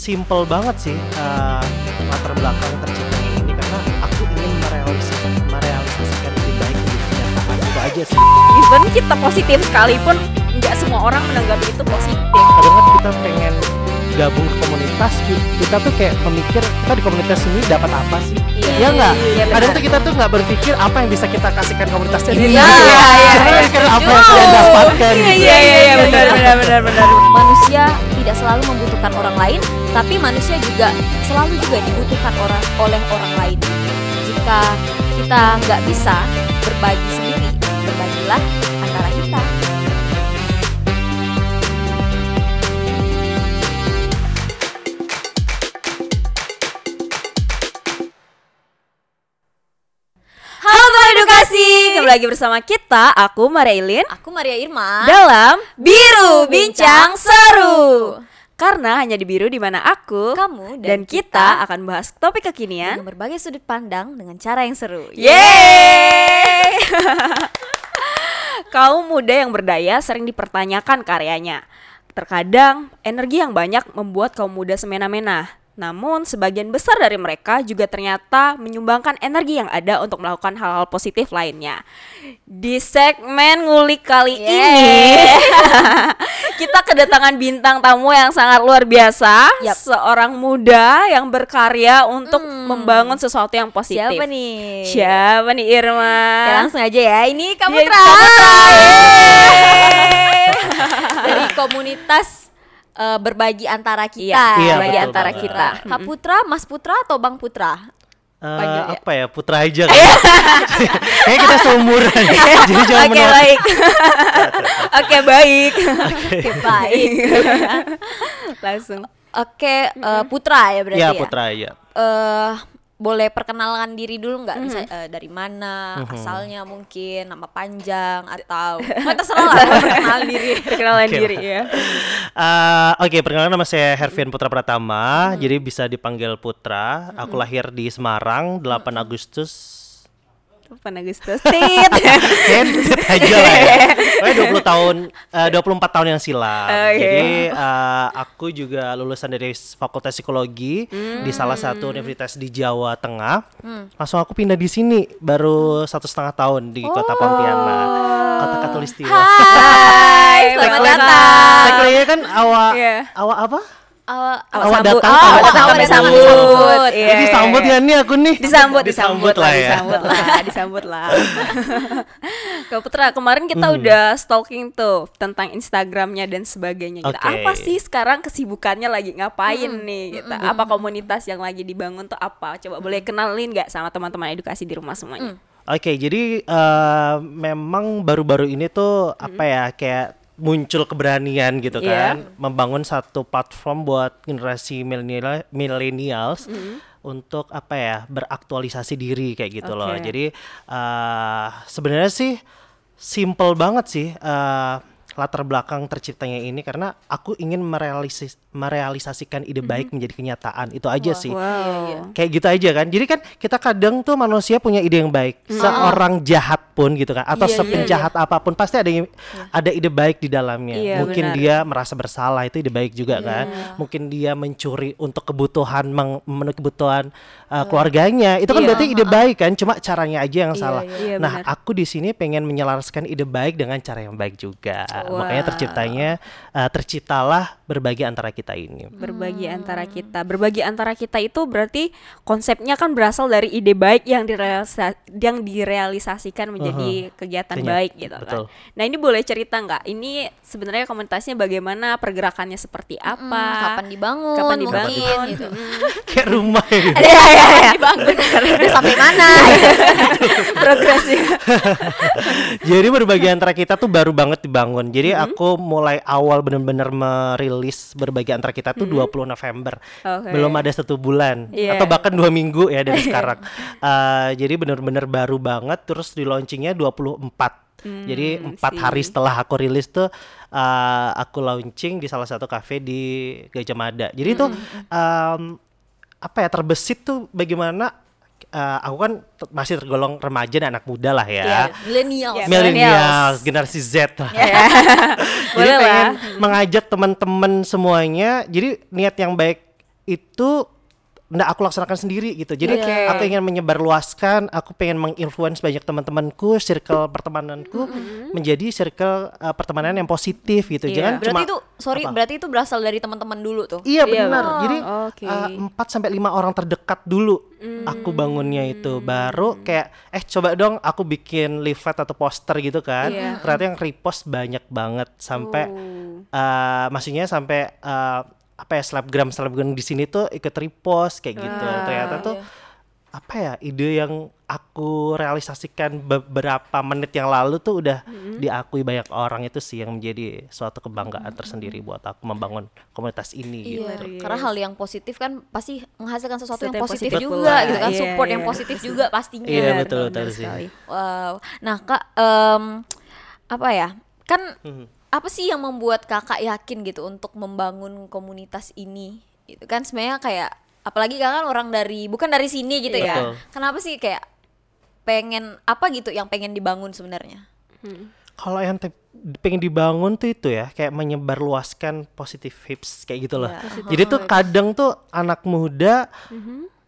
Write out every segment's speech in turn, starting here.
simple banget sih uh, latar belakang terciptanya ini karena aku ingin merealisasikan, merealisasikan lebih baik di kenyataan itu aja sih. Even kita positif sekalipun nggak semua orang menanggapi itu positif. Kadang kan kita pengen gabung ke komunitas ki- kita tuh kayak memikir kita di komunitas ini dapat apa sih? Iya. Nggak? Iya, kadang tuh kita tuh nggak berpikir apa yang bisa kita kasihkan komunitas ini. Iya, iya, iya, Kita iya. mikir apa yang kita dapatkan iya gitu. iya iya benar benar benar benar. Manusia tidak selalu membutuhkan orang lain, tapi manusia juga selalu juga dibutuhkan orang oleh orang lain. Jika kita nggak bisa berbagi sendiri, berbagilah antara kita. halo teman edukasi kembali lagi bersama kita aku Marilyn Aku Maria Irma. dalam Biru Bincang Seru karena hanya di biru di mana aku Kamu dan, dan kita akan bahas topik kekinian dengan berbagai sudut pandang dengan cara yang seru. Yeay! Kaum muda yang berdaya sering dipertanyakan karyanya. Terkadang, energi yang banyak membuat kaum muda semena-mena. Namun, sebagian besar dari mereka juga ternyata menyumbangkan energi yang ada untuk melakukan hal-hal positif lainnya. Di segmen ngulik kali ini, kita kedatangan bintang tamu yang sangat luar biasa. Yap. Seorang muda yang berkarya untuk membangun sesuatu yang positif. Siapa nih? Siapa nih Irma? Oke, langsung aja ya. Ini Putra, yeay. Dari komunitas eh, berbagi antara kita. Iya, Iya, berbagi betul antara banget. kita. Kak Putra, Mas Putra atau Bang Putra? Eh, Panggil ya. apa ya putra aja kan kita seumuran jadi jangan Oke baik. Oke baik. Oke, baik. Langsung. Oke, eh, Putra ya berarti ya ya. putra aja Eh, boleh perkenalkan diri dulu nggak? Bisa Mm-hmm. eh, dari mana, Mhm. asalnya mungkin, nama panjang atau nggak terserah lah perkenalan diri. Perkenalan Oke, diri ya. Eh, Oke, perkenalkan nama saya Hervian Putra Pratama. Jadi bisa dipanggil Putra. Aku lahir di Semarang 8 Agustus. Kapan Agustus? Tit. Kan aja lah ya. Pokoknya 20 tahun eh, 24 tahun yang silam. Oke. Jadi eh, aku juga lulusan dari Fakultas Psikologi di salah satu universitas di Jawa Tengah. Langsung aku pindah di sini baru satu setengah tahun di Kota Pontianak. Kota Katulistiwa. Hai, selamat Tagline- datang. Tagline-nya kan awal Iya. awal apa? Awal, Awal Awal datang, Oh, awal awal datang, datang awal disambut. Disambut. Iya, Jadi iya, disambut ya nih aku nih. disambut disambut lah ya. disambut lah disambut lah. Kak Putra kemarin kita udah stalking tuh tentang Instagramnya dan sebagainya gitu. Oke. apa sih sekarang kesibukannya lagi ngapain nih gitu? Apa komunitas yang lagi dibangun tuh apa? Coba boleh kenalin nggak sama teman-teman edukasi di rumah semuanya? Oke, jadi eh, memang baru-baru ini tuh apa ya kayak muncul keberanian gitu Iya. kan, membangun satu platform buat generasi milenial millennials untuk apa ya beraktualisasi diri kayak gitu loh. Oke. Jadi eh, sebenarnya sih simple banget sih eh, latar belakang terciptanya ini karena aku ingin merealisis merealisasikan ide baik menjadi kenyataan. Itu aja sih. Wow. Kayak gitu aja kan. Jadi kan kita kadang tuh manusia punya ide yang baik. Seorang jahat pun gitu kan. Atau Iya, iya, sepenjahat apa pun pasti ada yang- ada ide baik di dalamnya. Iya, mungkin benar. dia merasa bersalah itu ide baik juga kan. Mungkin dia mencuri untuk kebutuhan meng- memenuhi kebutuhan uh, keluarganya. Itu kan Iya. berarti ide baik kan cuma caranya aja yang salah. iya, nah benar. aku di sini pengen menyelaraskan ide baik dengan cara yang baik juga. Makanya Wow. terciptanya uh, terciptalah berbagi antara kita ini berbagi antara kita berbagi antara kita itu berarti konsepnya kan berasal dari ide baik yang direalisa- yang direalisasikan menjadi kegiatan Kenya- baik gitu betul. kan nah ini boleh cerita nggak ini sebenarnya komunitasnya bagaimana pergerakannya seperti apa Hmm, kapan dibangun? kapan mungkin, dibangun gitu. kayak rumah ya gitu. Iya, iya, iya. dibangun. Sampai mana? progresnya Jadi berbagi antara kita tuh baru banget dibangun. Jadi Mm-hmm. aku mulai awal bener-bener merilis berbagi antara kita tuh 20 November. Oke. Belum ada satu bulan Iya. atau bahkan dua minggu ya dari sekarang. Eh, jadi bener-bener baru banget. Terus di launchingnya 24. jadi empat hari setelah aku rilis tuh eh, aku launching di salah satu cafe di Gajah Mada. Jadi tuh em, apa ya terbesit tuh bagaimana eh, aku kan masih tergolong remaja dan anak muda lah ya Iya, milenial. Iya. millennials, generasi Z lah. Boleh jadi lah. pengen mengajak teman-teman semuanya. Jadi niat yang baik itu nggak aku laksanakan sendiri gitu. Jadi Oke. aku ingin menyebarluaskan, aku pengen menginfluence banyak teman-temanku, circle pertemananku menjadi circle uh, pertemanan yang positif gitu. Iya. Jangan Berarti cuma itu sorry, apa? berarti itu berasal dari teman-teman dulu tuh. Iya Iya, benar. benar. Jadi Oke. uh, 4 sampai 5 orang terdekat dulu aku bangunnya itu. Baru kayak eh coba dong aku bikin leaflet atau poster gitu kan. Iya. Ternyata yang repost banyak banget sampai Oh. uh, maksudnya sampai uh, apa ya selebgram selebgram di sini tuh ikut repost kayak gitu. Ah, Ternyata tuh apa ya ide yang aku realisasikan beberapa menit yang lalu tuh udah diakui banyak orang itu sih yang menjadi suatu kebanggaan tersendiri buat aku membangun komunitas ini gitu. Iya, karena hal yang positif kan pasti menghasilkan sesuatu Sesuatu yang positif positif juga pula. gitu kan, Iya, support yang iya. positif juga pastinya. Iya Benar, betul betul sih. sekali. Wow. Nah, Kak, em, apa ya? Kan Mhm. Apa sih yang membuat Kakak yakin gitu untuk membangun komunitas ini? Itu kan sebenarnya kayak apalagi Kakak kan orang dari bukan dari sini gitu ya. Betul. Kenapa sih kayak pengen apa gitu yang pengen dibangun sebenarnya? Kalau yang pengen dibangun tuh itu ya kayak menyebarluaskan positive vibes kayak gitu loh. Iya. Jadi tuh kadang tuh anak muda Mhm.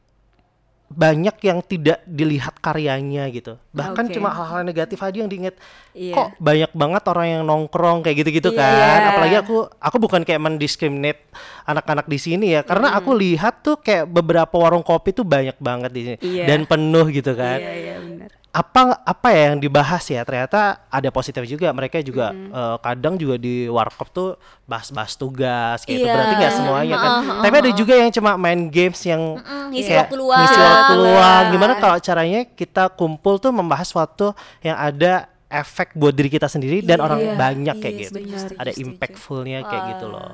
Banyak yang tidak dilihat karyanya gitu. Bahkan Oke. cuma hal-hal negatif aja yang diinget. Iya. Kok banyak banget orang yang nongkrong kayak gitu-gitu Iya. kan. Apalagi aku aku bukan kayak mendiskriminate anak-anak di sini ya, karena aku lihat tuh kayak beberapa warung kopi tuh banyak banget di sini Iya. dan penuh gitu kan. Iya, iya benar. Apa apa ya yang dibahas ya? Ternyata ada positif juga. Mereka juga eh, kadang juga di warkop tuh bahas-bahas tugas gitu. Iya. berarti nggak semuanya kan? Heeh, heeh, tapi ada juga yang cuma main games yang Mm-mm, ngisi waktu luang. ngisi waktu luang. gimana Iya. kalau caranya kita kumpul tuh membahas suatu yang ada efek buat diri kita sendiri dan orang Iya, banyak kayak iya, gitu. setuju, ada impactfulnya kayak gitu loh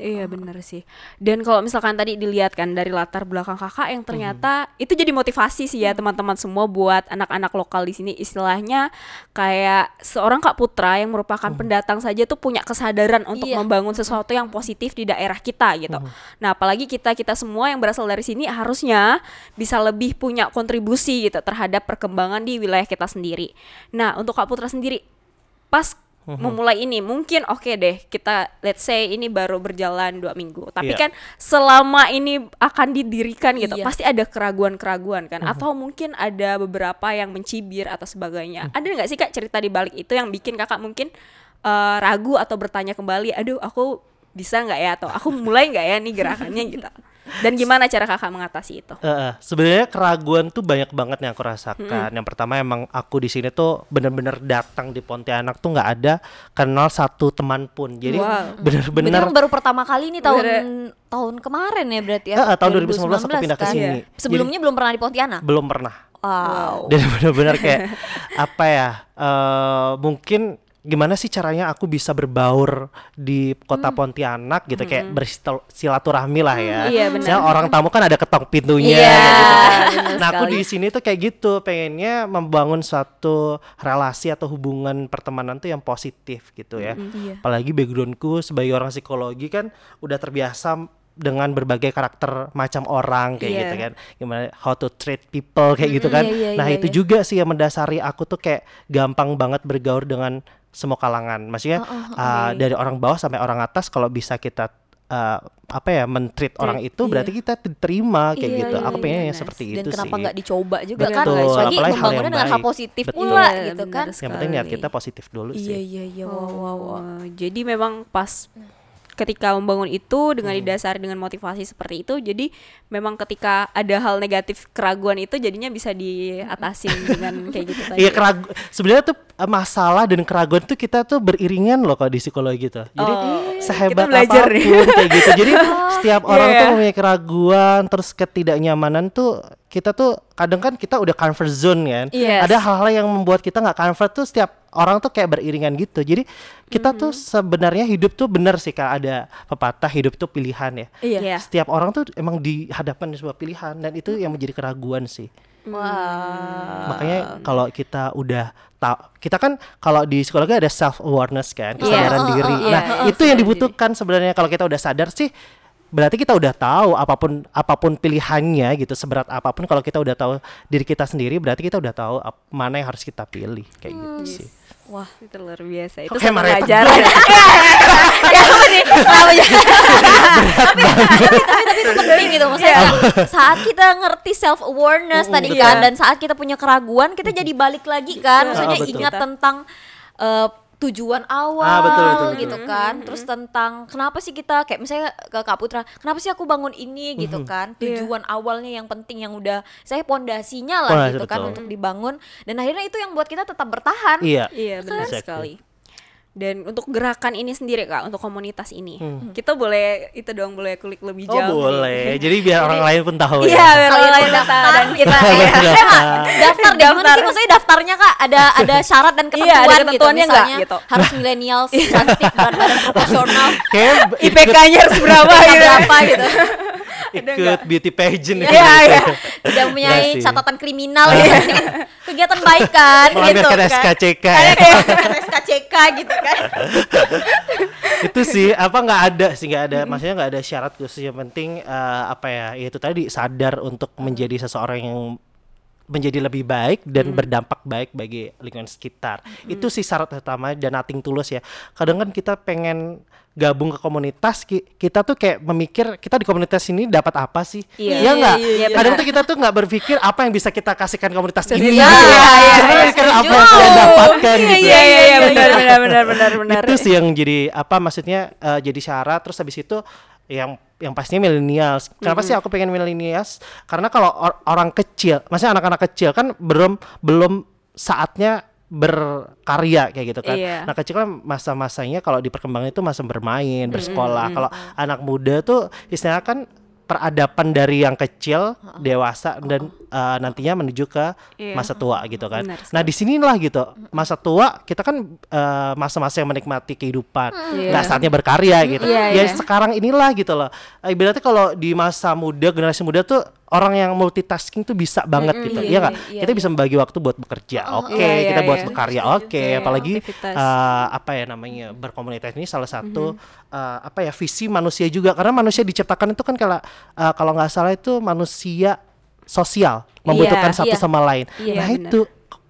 Iya bener sih. Dan kalau misalkan tadi dilihat kan dari latar belakang kakak yang ternyata itu jadi motivasi sih ya teman-teman semua buat anak-anak lokal di sini istilahnya kayak seorang kak Putra yang merupakan pendatang saja tuh punya kesadaran untuk Iya. membangun sesuatu yang positif di daerah kita gitu. Nah apalagi kita kita semua yang berasal dari sini harusnya bisa lebih punya kontribusi gitu terhadap perkembangan di wilayah kita sendiri. Nah untuk kak Putra sendiri pas memulai ini. Mungkin oke deh kita let's say ini baru berjalan dua minggu. Tapi Iya. kan selama ini akan didirikan gitu Iya. pasti ada keraguan-keraguan kan? Atau mungkin ada beberapa yang mencibir atau sebagainya. Ada nggak sih kak cerita di balik itu yang bikin kakak mungkin eh, ragu atau bertanya kembali aduh aku bisa nggak ya? Atau aku mulai nggak ya nih gerakannya? Gitu dan gimana cara kakak mengatasi itu eh, sebenarnya keraguan tuh banyak banget yang aku rasakan. Yang pertama emang aku di sini tuh bener-bener datang di Pontianak tuh nggak ada kenal satu teman pun. Jadi Wow. Bener-bener baru pertama kali nih tahun Bener. tahun kemarin ya berarti ya. Eh, tahun 2019 aku pindah ke kan? sini. Sebelumnya belum pernah di Pontianak. belum pernah. Wow. Dan bener-bener kayak apa ya? eh mungkin gimana sih caranya aku bisa berbaur di kota Pontianak gitu kayak bersilaturahmi lah ya. Iya, benar. Orang tamu kan ada ketok pintunya Iya, gitu kan. Nah, aku di sini tuh kayak gitu, pengennya membangun suatu relasi atau hubungan pertemanan tuh yang positif gitu ya. Iya. Apalagi backgroundku sebagai orang psikologi kan udah terbiasa dengan berbagai karakter macam orang kayak Iya. gitu kan. Gimana how to treat people kayak gitu kan. iya, iya, nah, iya, itu iya. juga sih yang mendasari aku tuh kayak gampang banget bergaul dengan semua kalangan. Maksudnya uh, dari orang bawah sampai orang atas kalau bisa kita uh, apa ya mentreat orang itu iya. berarti kita diterima kayak Iya, gitu. iya, Aku iya, pengennya benar. yang seperti Dan itu kenapa sih. nggak dicoba juga kan? Betul, Lagi apalagi hal yang membangunnya dengan hal positif Betul. pula Iya, gitu kan. Yang penting niat kita positif dulu Iya sih. iya iya wow wow wow. Oh, jadi memang pas ketika membangun itu dengan didasari dengan motivasi seperti itu jadi memang ketika ada hal negatif keraguan itu jadinya bisa diatasin dengan kayak gitu tadi Iya keragu sebenarnya tuh eh, masalah dan keraguan tuh kita tuh beriringan loh kalau di psikologi tuh. Jadi Oh, sehebat kita belajar nih. apa pun kayak gitu. Jadi setiap orang Iya, tuh iya. mempunyai keraguan, terus ketidaknyamanan tuh kita tuh kadang kan kita udah comfort zone kan. Yes. Ada hal-hal yang membuat kita nggak comfort tuh setiap orang tuh kayak beriringan gitu. Jadi kita tuh Mm-hmm. sebenarnya hidup tuh bener sih kak ada pepatah hidup tuh pilihan ya. Iya. Iya. Setiap orang tuh emang dihadapkan di sebuah pilihan dan itu yang menjadi keraguan sih. Wah. Makanya kalau kita udah tahu, kita kan kalau di psikologi ada self awareness kan, kesadaran Iya. diri. Iya, Nah, iya, itu yang dibutuhkan sebenarnya kalau kita udah sadar sih berarti kita udah tahu apa pun apa pun pilihannya gitu seberat apa pun kalau kita udah tahu diri kita sendiri berarti kita udah tahu ap- mana yang harus kita pilih kayak gitu sih. Wah, itu luar biasa. Itu Maret pelajaran. ya apa nih Kenapa ya? tapi, tapi tapi tapi itu penting gitu maksudnya Iya. saat kita ngerti self awareness Mm-mm, tadi betul. kan dan saat kita punya keraguan kita jadi balik lagi kan maksudnya betul. ingat tentang eh, tujuan awal Ah, betul, betul, betul. gitu kan terus tentang kenapa sih kita kayak misalnya ke Kak Putra kenapa sih aku bangun ini gitu kan Iya. tujuan awalnya yang penting yang udah saya pondasinya lah Pondasi, gitu kan betul. untuk dibangun dan akhirnya itu yang buat kita tetap bertahan Iya. Iya benar Exactly. sekali. Dan untuk gerakan ini sendiri kak, untuk komunitas ini, Hmm. kita boleh itu dong boleh kulik lebih Oh jauh. boleh. Jadi biar orang lain pun tahu Iya, ya. biar orang lain tahu dan kita kita iya. Daftar. daftar deh gimana sih maksudnya daftarnya kak ada ada syarat dan Iya, ketentuan ada gitu ketentuannya nggak, misalnya gitu. harus milenial cantik berat badan proporsional IPK-nya harus berapa angka gitu. berapa gitu ikut beauty pageant Iya, gitu. iya. tidak mempunyai catatan kriminal gitu kegiatan baik kan gitu kan. SKCK ya. SKCK gitu kan. Itu sih apa nggak ada sih nggak ada. Maksudnya nggak ada syarat khusus. Yang penting eh, apa ya ya itu tadi sadar untuk menjadi seseorang yang menjadi lebih baik dan berdampak baik bagi lingkungan sekitar. Itu sih syarat utama dan nating tulus ya. Kadang kan kita pengen gabung ke komunitas ki- kita tuh kayak memikir kita di komunitas ini dapat apa sih? Iya. ya nggak? Iya, iya, kadang tuh kita tuh nggak berpikir apa yang bisa kita kasihkan komunitas ini Iya, gitu iya, ya. iya, Jangan iya, mikir apa yang kita dapatkan Iya gitu iya iya iya benar benar benar benar benar. itu sih yang jadi apa maksudnya eh, jadi syarat. Terus habis itu yang yang pastinya millennials. Kenapa sih aku pengen millennials? Karena kalau or- orang kecil, maksudnya anak-anak kecil kan belum belum saatnya berkarya kayak gitu kan. Iya. Nah kecil kan masa-masanya kalau di perkembangan itu masa bermain, bersekolah. Kalau anak muda tuh istilahnya kan peradaban dari yang kecil, dewasa dan eh, nantinya menuju ke Iya. masa tua gitu kan. Benar Nah di sinilah gitu masa tua kita kan eh, masa-masa yang menikmati kehidupan, Iya. nggak saatnya berkarya gitu. Iya, ya iya. sekarang inilah gitu loh. Ibaratnya kalau di masa muda generasi muda tuh orang yang multitasking tuh bisa banget gitu, iya, ya nggak? iya, kita bisa membagi waktu buat bekerja, oke, iya, iya, kita buat iya. berkarya, oke, Iya, apalagi aktivitas. eh, apa ya namanya berkomunitas ini salah satu eh, apa ya visi manusia juga karena manusia diciptakan itu kan kalau eh, kalau nggak salah itu manusia sosial membutuhkan satu iya. sama lain. Iya, nah benar. itu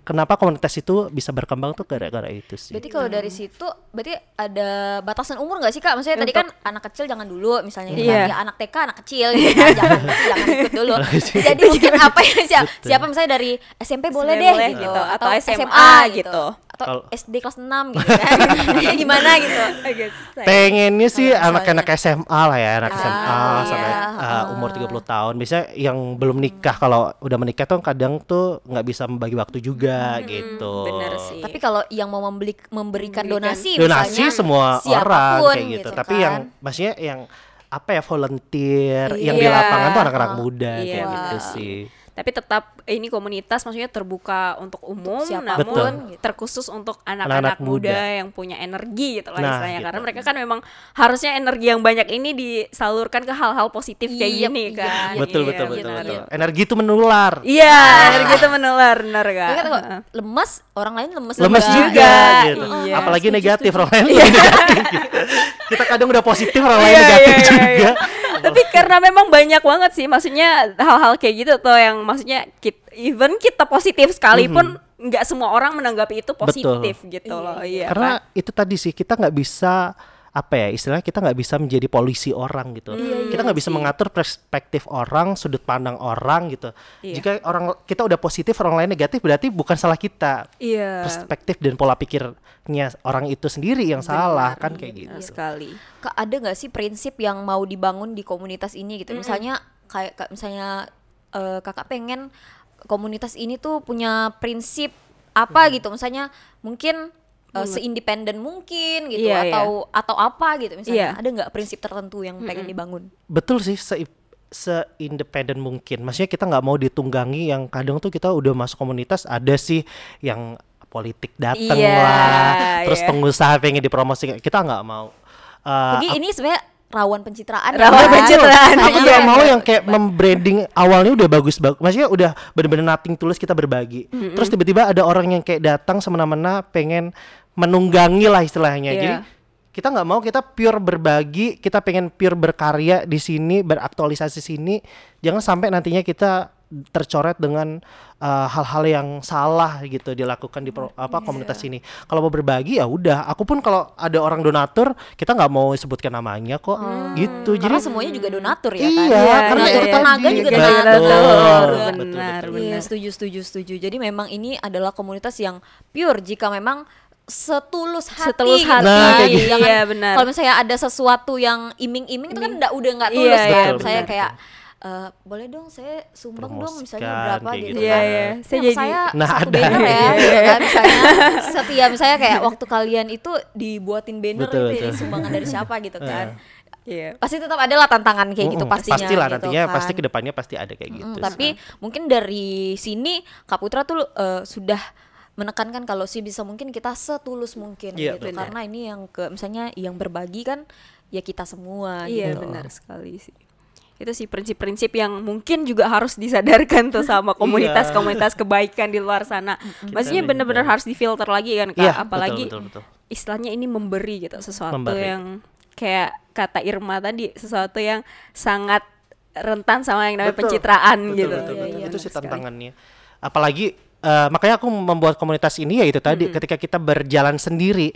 kenapa komunitas itu bisa berkembang tuh gara-gara itu sih. Berarti kalau dari situ berarti ada batasan umur nggak sih Kak? Maksudnya tadi kan anak kecil jangan dulu misalnya gitu Iya. kan. Ya, anak TK anak kecil gitu kan. jangan jangan ikut dulu. Jadi mungkin apa ya siapa, siapa misalnya dari SMP boleh SMP deh boleh gitu, gitu, atau, atau SMA, SMA gitu. gitu. Atau Kalau- SD kelas 6 gitu kan. Gimana gitu. Ya. Pengennya sih anak-anak SMA lah ya, anak Ah, SMA sampai iya. uh, umur 30 tahun. Biasanya yang belum nikah kalau udah menikah tuh kadang tuh nggak bisa membagi waktu juga gitu. bener sih. Tapi kalau yang mau membeli memberikan Memberikan donasi Donasi misalnya semua orang kayak gitu. Tapi yang kan. maksudnya yang apa ya volunteer yang Iya. di lapangan tuh anak-anak muda Iya, kayak gitu benar. sih. Tapi tetap ini komunitas maksudnya terbuka untuk umum, siapa pun, namun gitu. terkhusus untuk Anak-anak muda. muda. yang punya energi gitu lah Nah, istilahnya. gitu. Karena mereka kan memang harusnya energi yang banyak ini disalurkan ke hal-hal positif kayak Iya, gini iya, kan. iya, betul Iya, betul betul benar. betul. Energi itu menular. Iya, energi itu menular, benar kan kalau lemas, orang lain lemes Lemes juga. juga, Juga, gitu. iya. Apalagi negatif orang lain negatif. Kita kadang udah positif orang lain Iya, negatif iya, iya, juga. Iya. Tapi karena memang banyak banget sih, maksudnya hal-hal kayak gitu tuh yang maksudnya kit- even kita positif sekalipun nggak semua orang menanggapi itu positif gitu loh. Iya. Karena kan? itu tadi sih kita nggak bisa apa ya istilahnya kita nggak bisa menjadi polisi orang gitu. kita nggak bisa mengatur perspektif orang, sudut pandang orang gitu. Iya. Jika orang kita udah positif, orang lain negatif berarti bukan salah kita. Iya. Perspektif dan pola pikirnya orang itu sendiri yang salah kan kayak gitu. Benar sekali. Kak, ada nggak sih prinsip yang mau dibangun di komunitas ini gitu? Misalnya kayak misalnya eh, kakak pengen komunitas ini tuh punya prinsip apa gitu? Misalnya mungkin eh, seindependen mungkin gitu Iya, iya. atau atau apa gitu misalnya. Iya. Ada nggak prinsip tertentu yang pengen dibangun? Betul sih se se-independen mungkin. Maksudnya kita nggak mau ditunggangi yang kadang tuh kita udah masuk komunitas ada sih yang politik dateng Iya, lah, terus iya. pengusaha pengen dipromosikan. Kita nggak mau. Eh, Jadi ini sebenarnya rawan pencitraan. Rawan kan? pencitraan, Aku iya. nggak mau yang kayak membranding awalnya udah bagus bagus. Maksudnya udah bener-bener nothing tulus kita berbagi. Terus tiba-tiba ada orang yang kayak datang semena-mena pengen menunggangi lah istilahnya. Iya. Jadi kita nggak mau kita pure berbagi, kita pengen pure berkarya di sini, beraktualisasi sini. Jangan sampai nantinya kita tercoret dengan uh, hal-hal yang salah gitu dilakukan di pro- apa komunitas ini. Kalau mau berbagi ya udah. Aku pun kalau ada orang donatur kita nggak mau sebutkan namanya kok gitu. Jadi Karena semuanya juga donatur ya iya, kan? Iya, karena iya, itu iya. tenaga tadi. juga donatur. betul, Benar, betul, betul. Iya, setuju, setuju, setuju. Jadi memang ini adalah komunitas yang pure jika memang setulus hati. Setulus gitu hati. Nah, kayak gitu. Jangan- Iya, benar. Kalau misalnya ada sesuatu yang iming-iming itu kan udah udah nggak Iya, tulus iya, kan. betul, saya kayak eh, boleh dong saya sumbang dong misalnya berapa gitu, gitu Iya, kan. iya. Saya, Saya jadi saya Nah, satu ada. banner ya, Iya, gitu kan misalnya setiap misalnya kayak waktu kalian itu dibuatin banner Betul, itu ini betul. sumbangan dari siapa gitu kan. Iya. Pasti tetap ada lah tantangan kayak gitu Mm-mm, pastinya. Pastilah gitu nantinya kan. pasti ke depannya pasti ada kayak gitu. Mm, tapi mungkin dari sini Kak Putra tuh eh, sudah menekankan kalau sih bisa mungkin kita setulus mungkin Iya, gitu karena ini yang ke misalnya yang berbagi kan ya kita semua Iya gitu. benar sekali sih. Itu sih prinsip-prinsip yang mungkin juga harus disadarkan tuh sama komunitas-komunitas kebaikan di luar sana. Maksudnya benar-benar harus difilter lagi kan kak. Iya, Apalagi betul, betul, betul. istilahnya ini memberi gitu sesuatu Memberi. yang kayak kata Irma tadi sesuatu yang sangat rentan sama yang namanya Betul, pencitraan betul, gitu. betul, Iya, betul. iya, itu sih sekali. tantangannya. Apalagi eh, makanya aku membuat komunitas ini ya itu tadi ketika kita berjalan sendiri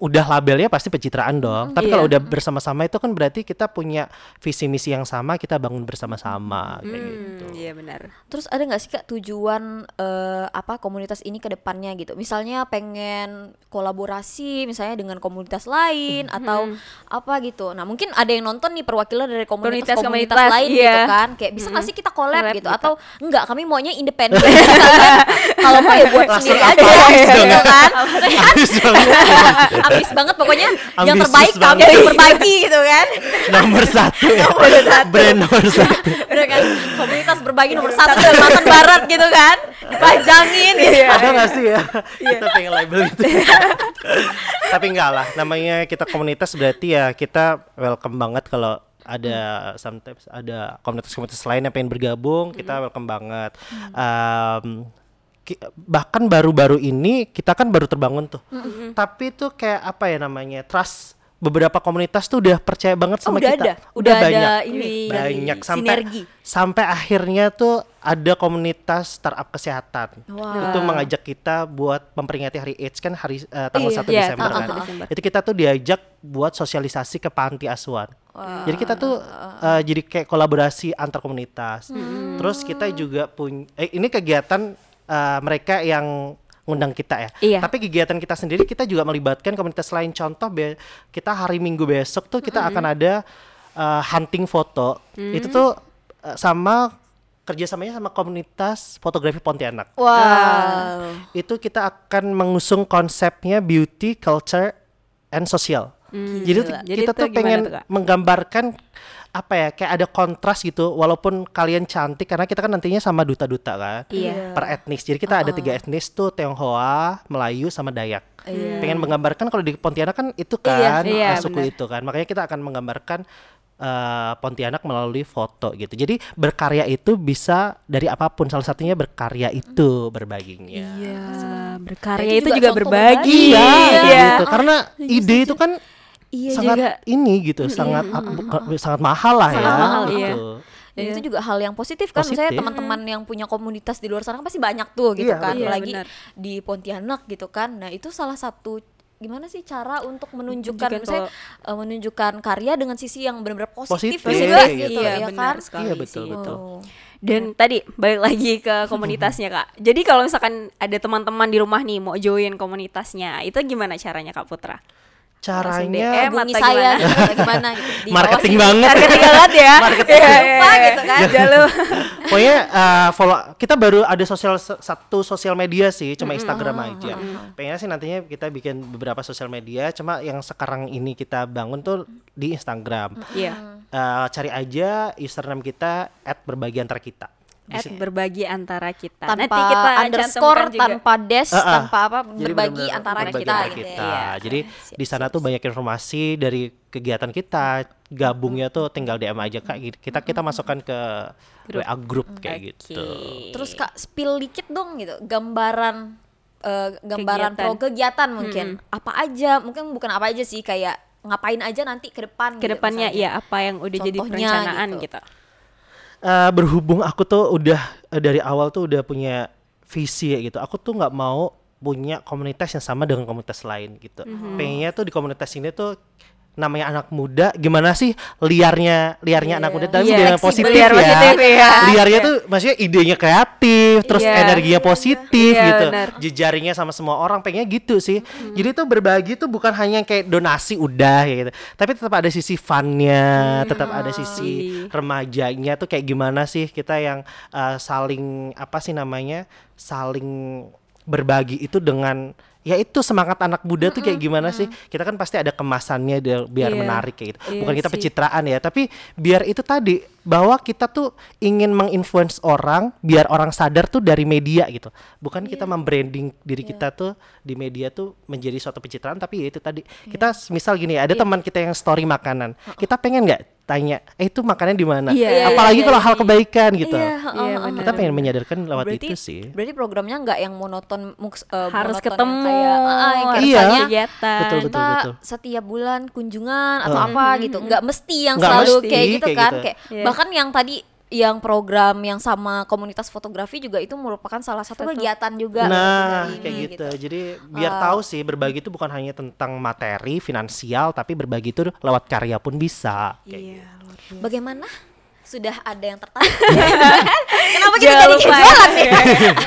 udah labelnya pasti pencitraan dong. Tapi kalau iya. udah bersama-sama itu kan berarti kita punya visi misi yang sama, kita bangun bersama-sama kayak gitu. Hmm, iya benar. Terus ada nggak sih kak tujuan eh, apa komunitas ini ke depannya gitu? Misalnya pengen kolaborasi misalnya dengan komunitas lain atau apa gitu. Nah mungkin ada yang nonton nih perwakilan dari komunitas-komunitas Komunitas-komunitas, lain iya. gitu kan. Kayak bisa nggak sih kita collab, Collab gitu? gitu. Atau enggak kami maunya independen. Kalau mau ya buat sendiri aja gitu kan. Ambis banget pokoknya yang terbaik kami berbagi gitu kan. nomor satu ya. Brand nomor satu. Udah kan komunitas berbagi nomor satu Kalimantan Barat gitu kan. Dipajangin gitu. Ada gak sih ya? Kita pengen label gitu. Tapi enggak lah, namanya kita komunitas berarti ya kita welcome banget kalau ada sometimes ada komunitas-komunitas lain yang pengen bergabung, kita welcome banget. Em, ki- bahkan baru-baru ini kita kan baru terbangun tuh. Tapi tuh kayak apa ya namanya? Trust beberapa komunitas tuh udah percaya banget Oh, sama udah kita. ada. Udah ada banyak. ini, banyak sampai sinergi. sampai akhirnya tuh ada komunitas startup kesehatan Wah. itu mengajak kita buat memperingati hari AIDS kan hari eh, tanggal Iya, 1 iya, Desember tanggal kan. 1 Desember. Itu kita tuh diajak buat sosialisasi ke panti asuhan. Jadi kita tuh eh, jadi kayak kolaborasi antar komunitas. Hmm. Terus kita juga punya eh, ini kegiatan eh, mereka yang ngundang kita ya. Iya. Tapi kegiatan kita sendiri kita juga melibatkan komunitas lain. Contoh kita hari Minggu besok tuh kita akan ada eh, hunting foto. Itu tuh eh, sama kerjasamanya sama komunitas fotografi Pontianak Wow. itu kita akan mengusung konsepnya beauty, culture, and social. Jadi tuh Jadi kita tuh pengen tuh, Kak? menggambarkan apa ya kayak ada kontras gitu walaupun kalian cantik karena kita kan nantinya sama duta-duta kan Iya. per etnis jadi kita ada tiga etnis tuh Tionghoa Melayu sama Dayak Iya. pengen menggambarkan kalau di Pontianak kan itu kan Iya, uh, suku benar. itu kan makanya kita akan menggambarkan uh, Pontianak melalui foto gitu jadi berkarya itu bisa dari apa pun salah satunya berkarya itu berbaginya Iya, Nah, berkarya itu itu juga juga contoh berbagi. Iya, Iya. gitu. Karena ide itu kan Iya sangat juga. ini gitu, sangat sangat mahal lah Sangat ya. mahal, iya. gitu. Dan itu juga hal yang positif kan Misalnya Positif. teman-teman yang punya komunitas di luar sana kan pasti banyak tuh gitu Iya, kan betul. Apalagi Iya, di Pontianak gitu kan Nah itu salah satu gimana sih cara untuk menunjukkan Menunjukkan misalnya eh, menunjukkan karya dengan sisi yang benar-benar positif, Positif, juga kayak gitu gitu. ya Iya, kan benar sekali Iya, betul, sih. betul. Oh. Dan tadi balik lagi ke komunitasnya kak. Jadi kalau misalkan ada teman-teman di rumah nih mau join komunitasnya, itu gimana caranya kak Putra? Caranya DM hubungi atau saya gimana? gimana gitu. Di marketing banget. Marketing banget ya. Marketing. Iya, Lupa iya, gitu kan. iya. Jalur. Pokoknya uh, follow kita baru ada sosial satu sosial media sih, cuma Instagram aja. Pengennya sih nantinya kita bikin beberapa sosial media, cuma yang sekarang ini kita bangun tuh di Instagram. Iya. Uh, cari aja username kita @berbagi antara kita. At berbagi antara kita. tanpa Nanti kita underscore tanpa dash Ah, ah. tanpa apa Jadi berbagi benar-benar antara berbagi kita antara gitu kita. ya. Iya. Jadi di sana tuh banyak informasi dari kegiatan kita. Gabungnya tuh tinggal DM aja kak. Kita kita masukkan ke WA grup kayak gitu. Terus Kak spill dikit dong gitu gambaran eh, gambaran Kegiatan. pro kegiatan mungkin apa aja mungkin bukan apa aja sih kayak ngapain aja nanti ke depan gitu Ke depannya misalnya. ya apa yang udah jadi Contohnya perencanaan gitu. gitu. Eh, berhubung aku tuh udah eh, dari awal tuh udah punya visi ya gitu. Aku tuh nggak mau punya komunitas yang sama dengan komunitas lain gitu. Pengennya tuh di komunitas ini tuh namanya anak muda gimana sih liarnya liarnya anak muda tapi Iya, dengan positif liar ya. positif, iya. Liarnya tuh maksudnya idenya kreatif, terus Iya. energinya positif Iya, gitu. benar. Jejaringnya sama semua orang pengennya gitu sih. Jadi tuh berbagi tuh bukan hanya kayak donasi udah ya gitu. Tapi tetap ada sisi funnya, tetap ada sisi remajanya tuh kayak gimana sih kita yang uh, saling apa sih namanya? saling berbagi itu dengan ya itu semangat anak muda tuh kayak gimana sih? kita kan pasti ada kemasannya biar Iya. menarik kayak gitu. Iya bukan kita sih. pencitraan ya tapi biar itu tadi bahwa kita tuh ingin menginfluence orang biar orang sadar tuh dari media gitu. Bukan kita membranding diri kita tuh di media tuh menjadi suatu pencitraan tapi ya itu tadi. Kita s- misal gini ada teman kita yang story makanan. Kita pengen nggak tanya eh itu makannya di mana Iya, apalagi iya, kalau iya, hal iya. kebaikan gitu heeh, heeh. benar. kita pengen menyadarkan lewat berarti itu sih berarti programnya nggak yang monoton eh, Harus monoton yang ketemu, kayak, yang kayak Iya. kegiatan. Betul, betul, kita betul. setiap bulan kunjungan atau Heeh. apa gitu nggak mesti yang Nggak selalu mesti, kayak gitu kayak kan gitu. kayak Iya. bahkan yang tadi yang program yang sama komunitas fotografi juga itu merupakan salah satu, Satu. kegiatan juga Nah, dari kayak ini, gitu. Jadi biar tahu sih berbagi itu bukan hanya tentang materi, finansial, tapi berbagi itu lewat karya pun bisa. Kayak gitu. Iya, luar biasa. Bagaimana? Sudah ada yang tertarik? Kenapa kita jadi ya. jualan ya?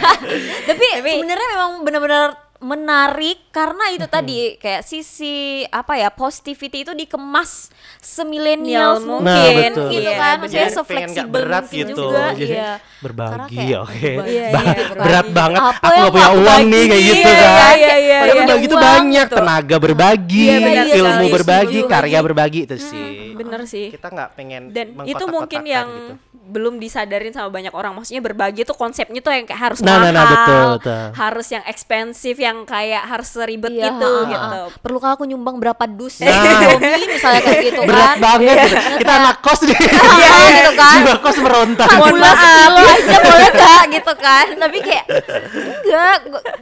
Tapi, sebenarnya memang benar-benar menarik karena itu tadi kayak sisi apa ya positivity itu dikemas semilenial Nah, mungkin betul. gitu Iya, kan maksudnya sefleksibel berat gitu. juga iya. berbagi, oke. Iya, gitu iya, kan. Berat banget. Apa aku nggak punya uang nih kayak gitu Iya, kan. iya, iya, Padahal iya. berbagi itu banyak, gitu. tenaga berbagi, Iya, benar ilmu berbagi, Ilmu karya berbagi. itu sih. bener sih Kita nggak pengen dan itu mungkin yang gitu. belum disadarin sama banyak orang maksudnya berbagi itu konsepnya tuh yang kayak harus Nah, nah, mahal nah, betul, betul. harus yang ekspensif yang kayak harus seribet Iya, gitu ha, ha, gitu. Perlukah aku nyumbang berapa dus Nah. Indomie misalnya kayak gitu Berat kan? banget gitu. Kita anak kos nih. Iya, gitu kan. Jiwa kos meronta. Gula sekilo aja boleh gak gitu kan Tapi kayak Enggak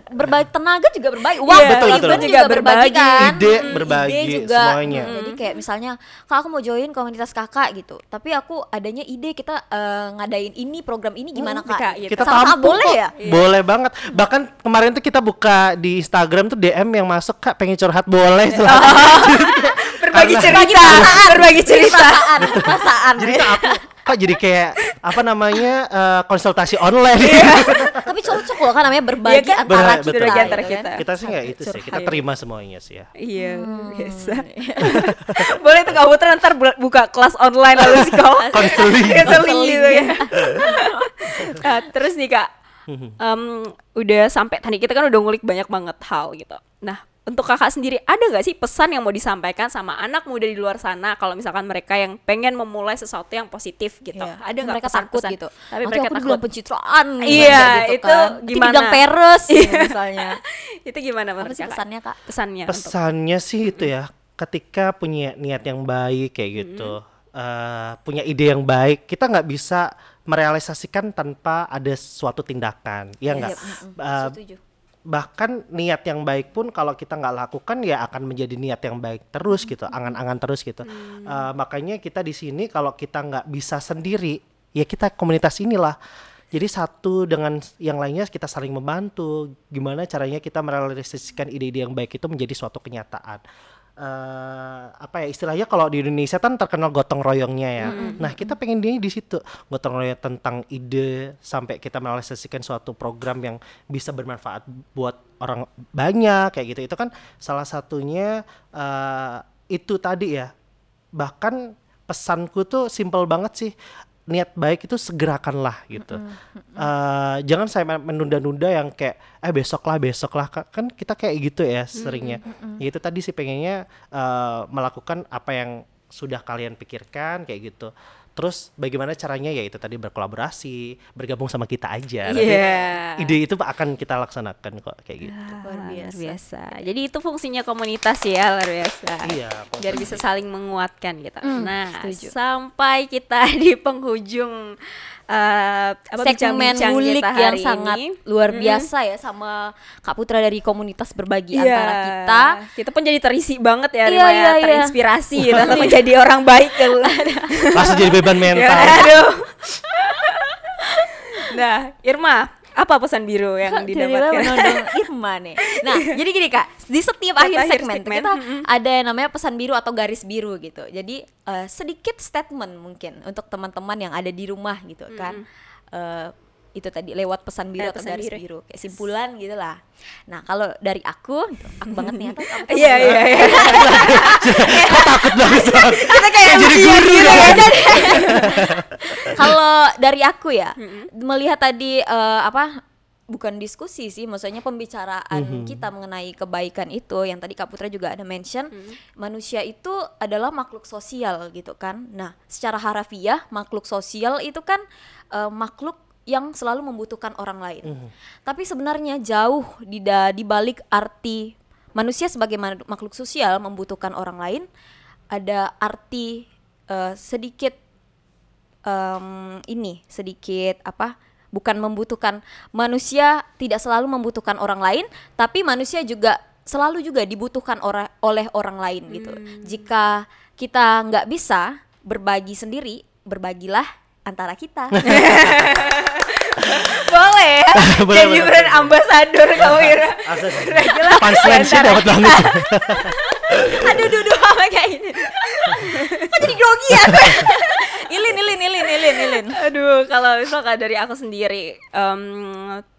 Berbagi tenaga juga berbagi Uang Iya, betul, betul. juga berbagi berbagi. kan Ide Mm, berbagi, ide juga semuanya. Mm, Jadi kayak misalnya Kak aku mau join komunitas kakak gitu Tapi aku adanya ide kita eh, ngadain ini program ini gimana Hmm, kak Kak, gitu. kita Sama-sama tampung boleh kok. ya? Boleh banget. Bahkan kemarin tuh kita buka di Instagram tuh DM yang masuk Kak pengen curhat boleh Oh. silahkan. berbagi Karena- cerita berbagi cerita Perasaan Perasaan Jadi kak aku kok jadi kayak apa namanya eh, konsultasi online. Tapi cocok loh kan namanya berbagi Iya kan? antara kita betul. Berbagi antara gitu kan. kita. kita sih nggak itu sih, kita terima semuanya sih ya. iya biasa boleh tuh kamu ntar bu- buka kelas online lalu sekolah Konseling. Konseling gitu ya Nah, terus nih kak Em, udah sampai tadi kita kan udah ngulik banyak banget hal gitu nah untuk kakak sendiri ada nggak sih pesan yang mau disampaikan sama anak muda di luar sana kalau misalkan mereka yang pengen memulai sesuatu yang positif gitu Iya. ada nggak mereka takut pesan-pesan? gitu tapi Nanti mereka aku takut dibilang pencitraan Iya, gitu itu kan. Nanti gimana? dibilang peres gitu misalnya itu gimana apa menurut sih kakak? pesannya kak pesannya untuk- Pesannya sih itu ya, ketika punya niat yang baik kayak gitu, eh, punya ide yang baik, kita nggak bisa merealisasikan tanpa ada suatu tindakan, ya nggak? Eh, setuju. bahkan niat yang baik pun kalau kita nggak lakukan ya akan menjadi niat yang baik terus gitu angan-angan terus gitu. Eh, makanya kita di sini kalau kita nggak bisa sendiri ya kita komunitas inilah. Jadi satu dengan yang lainnya kita saling membantu gimana caranya kita merealisasikan ide-ide yang baik itu menjadi suatu kenyataan eh apa ya istilahnya kalau di Indonesia kan terkenal gotong royongnya ya. Nah kita pengen dia di situ gotong royong tentang ide sampai kita merealisasikan suatu program yang bisa bermanfaat buat orang banyak kayak gitu. Itu kan salah satunya eh itu tadi ya. Bahkan pesanku tuh simple banget sih. Niat baik itu segerakanlah gitu. Eh, jangan saya menunda-nunda yang kayak eh besok lah besok lah Ka- kan kita kayak gitu ya seringnya. Ya itu tadi sih pengennya eh, melakukan apa yang sudah kalian pikirkan kayak gitu. Terus bagaimana caranya ya itu tadi berkolaborasi, bergabung sama kita aja. Nanti Iya. ide itu akan kita laksanakan kok kayak gitu. luar biasa. Jadi itu fungsinya komunitas ya luar biasa. Iya, Biar bisa saling menguatkan gitu. Hmm, nah, setuju. sampai kita di penghujung eh apa segmen ngulik kita yang hari sangat ini. luar Mm. biasa ya sama Kak Putra dari komunitas berbagi Iya. antara kita. Kita pun jadi terisi banget ya, Iya, Rima ya, iya, iya. terinspirasi gitu untuk menjadi orang baik gitu. Langsung jadi beban mental. Ya, aduh. nah, Iya, Irma, apa pesan biru yang Kok didapatkan? menodong Irma nih. Nah, jadi gini kak, di setiap akhir akhir segmen, segmen, kita mm-mm. ada yang namanya pesan biru atau garis biru gitu. Jadi eh, sedikit statement mungkin untuk teman-teman yang ada di rumah gitu kan. Eh, itu tadi lewat pesan biru Lewat atau pesan garis biru. biru, kayak simpulan gitu lah. Nah, kalau dari aku, gitu, aku banget nih atau kamu Iya, iya, iya. Takut banget. Kita kayak jadi guru gitu ya. ya. Kalau dari aku ya, melihat tadi eh, apa bukan diskusi sih, maksudnya pembicaraan kita mengenai kebaikan itu yang tadi Kak Putra juga ada mention, manusia itu adalah makhluk sosial gitu kan. Nah, secara harafiah makhluk sosial itu kan eh, makhluk yang selalu membutuhkan orang lain. Tapi sebenarnya jauh di da- di balik arti manusia sebagai ma- makhluk sosial membutuhkan orang lain, ada arti eh, sedikit em, ini sedikit apa bukan membutuhkan. Manusia tidak selalu membutuhkan orang lain tapi manusia juga selalu juga dibutuhkan ora- oleh orang lain gitu. Jika kita nggak bisa berbagi sendiri berbagilah antara kita Boleh ya. Boleh, Jadi boleh. brand ambassador kamu Ira. Punchline sih dapat banget. aduh duduk apa kayak ini kok jadi grogi ya ilin ilin ilin ilin ilin Aduh, kalau misalkan dari aku sendiri, em,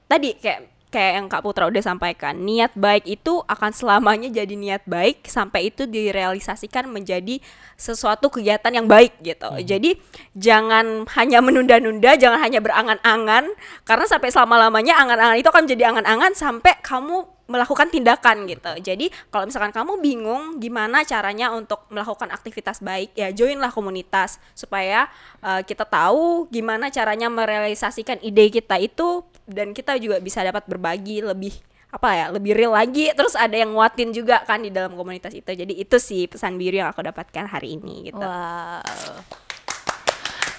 tadi kayak kayak yang Kak Putra udah sampaikan, niat baik itu akan selamanya jadi niat baik sampai itu direalisasikan menjadi sesuatu kegiatan yang baik gitu. Jadi jangan hanya menunda-nunda, jangan hanya berangan-angan karena sampai selama-lamanya angan-angan itu akan menjadi angan-angan sampai kamu melakukan tindakan gitu. Jadi kalau misalkan kamu bingung gimana caranya untuk melakukan aktivitas baik, ya joinlah komunitas supaya uh, kita tahu gimana caranya merealisasikan ide kita itu dan kita juga bisa dapat berbagi lebih apa ya lebih real lagi. Terus ada yang nguatin juga kan di dalam komunitas itu. Jadi itu sih pesan biru yang aku dapatkan hari ini gitu. Wow.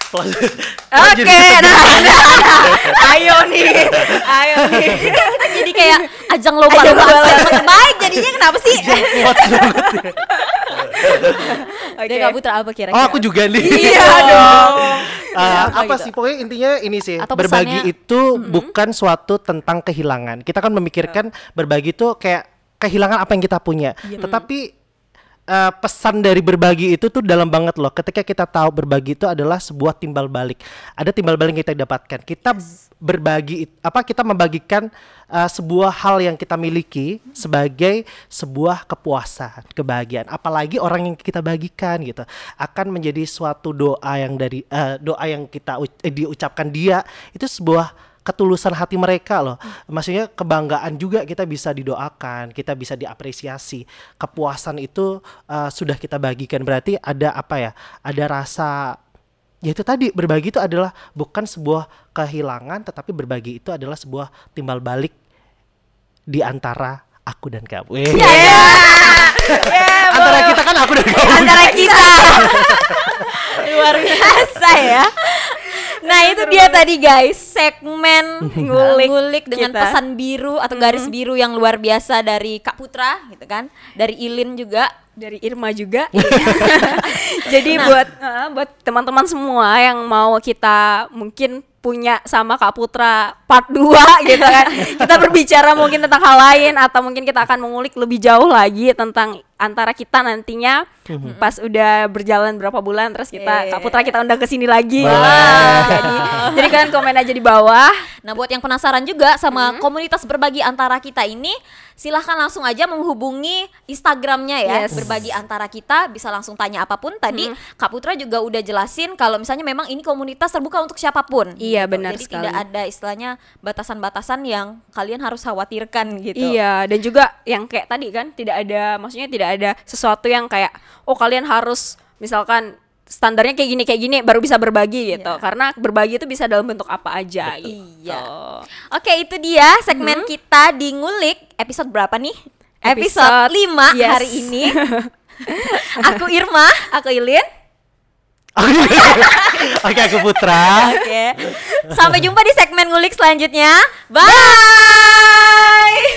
Oke nah, nah, nah. ayo nih ayo nih. Jadi kayak ajang lomba Ajang lomba terbaik jadinya kenapa sih? Oke. Dari Kak Putra apa kira-kira? Oh aku juga nih. iya dong Uh, apa apa gitu? sih? Pokoknya intinya ini sih Atau berbagi pesannya- itu bukan suatu tentang kehilangan. Kita kan memikirkan berbagi itu kayak kehilangan apa yang kita punya. Tetapi uh, pesan dari berbagi itu tuh dalam banget loh. Ketika kita tahu berbagi itu adalah sebuah timbal balik. Ada timbal balik yang kita dapatkan. Kita berbagi it- apa kita membagikan uh, sebuah hal yang kita miliki sebagai sebuah kepuasan kebahagiaan. Apalagi orang yang kita bagikan gitu. Akan menjadi suatu doa yang dari uh, doa yang kita eh, diucapkan dia itu sebuah ketulusan hati mereka loh. Maksudnya kebanggaan juga kita bisa didoakan, kita bisa diapresiasi. Kepuasan itu uh, sudah kita bagikan berarti ada apa ya? Ada rasa ya itu tadi berbagi itu adalah bukan sebuah kehilangan tetapi berbagi itu adalah sebuah timbal balik di antara aku dan kamu. Eh, antara kita kan aku dan kamu. antara kita luar biasa ya nah itu dia tadi guys. Segmen ngulik, ngulik dengan kita. pesan biru atau garis biru yang luar biasa dari Kak Putra gitu kan? Dari Ilin juga. Dari Irma juga. Jadi buat eh, buat teman-teman semua yang mau kita mungkin punya sama Kak Putra part 2 gitu kan. Kita berbicara mungkin tentang hal lain atau mungkin kita akan mengulik lebih jauh lagi tentang antara kita nantinya pas udah berjalan berapa bulan terus kita Eh. Kak Putra kita undang ke sini lagi. Boleh. Jadi jadi kalian komen aja di bawah. Nah, buat yang penasaran juga sama komunitas berbagi antara kita ini, silahkan langsung aja menghubungi Instagramnya ya. Yes. Berbagi antara kita, bisa langsung tanya apa pun. Tadi Kak Putra juga udah jelasin kalau misalnya memang ini komunitas terbuka untuk siapa pun. Iya, gitu. benar Jadi sekali. tidak ada istilahnya batasan-batasan yang kalian harus khawatirkan gitu. Iya, dan juga yang kayak tadi kan tidak ada maksudnya tidak ada sesuatu yang kayak oh kalian harus misalkan standarnya kayak gini kayak gini baru bisa berbagi gitu. Iya. Karena berbagi itu bisa dalam bentuk apa aja gitu. Iya. Oke, itu dia segmen kita di ngulik episode berapa nih? Episode, Episode 5 yes. hari ini. Aku Irma, Aku Ilin. Oke aku Putra. Oke. Sampai jumpa di segmen ngulik selanjutnya. Bye.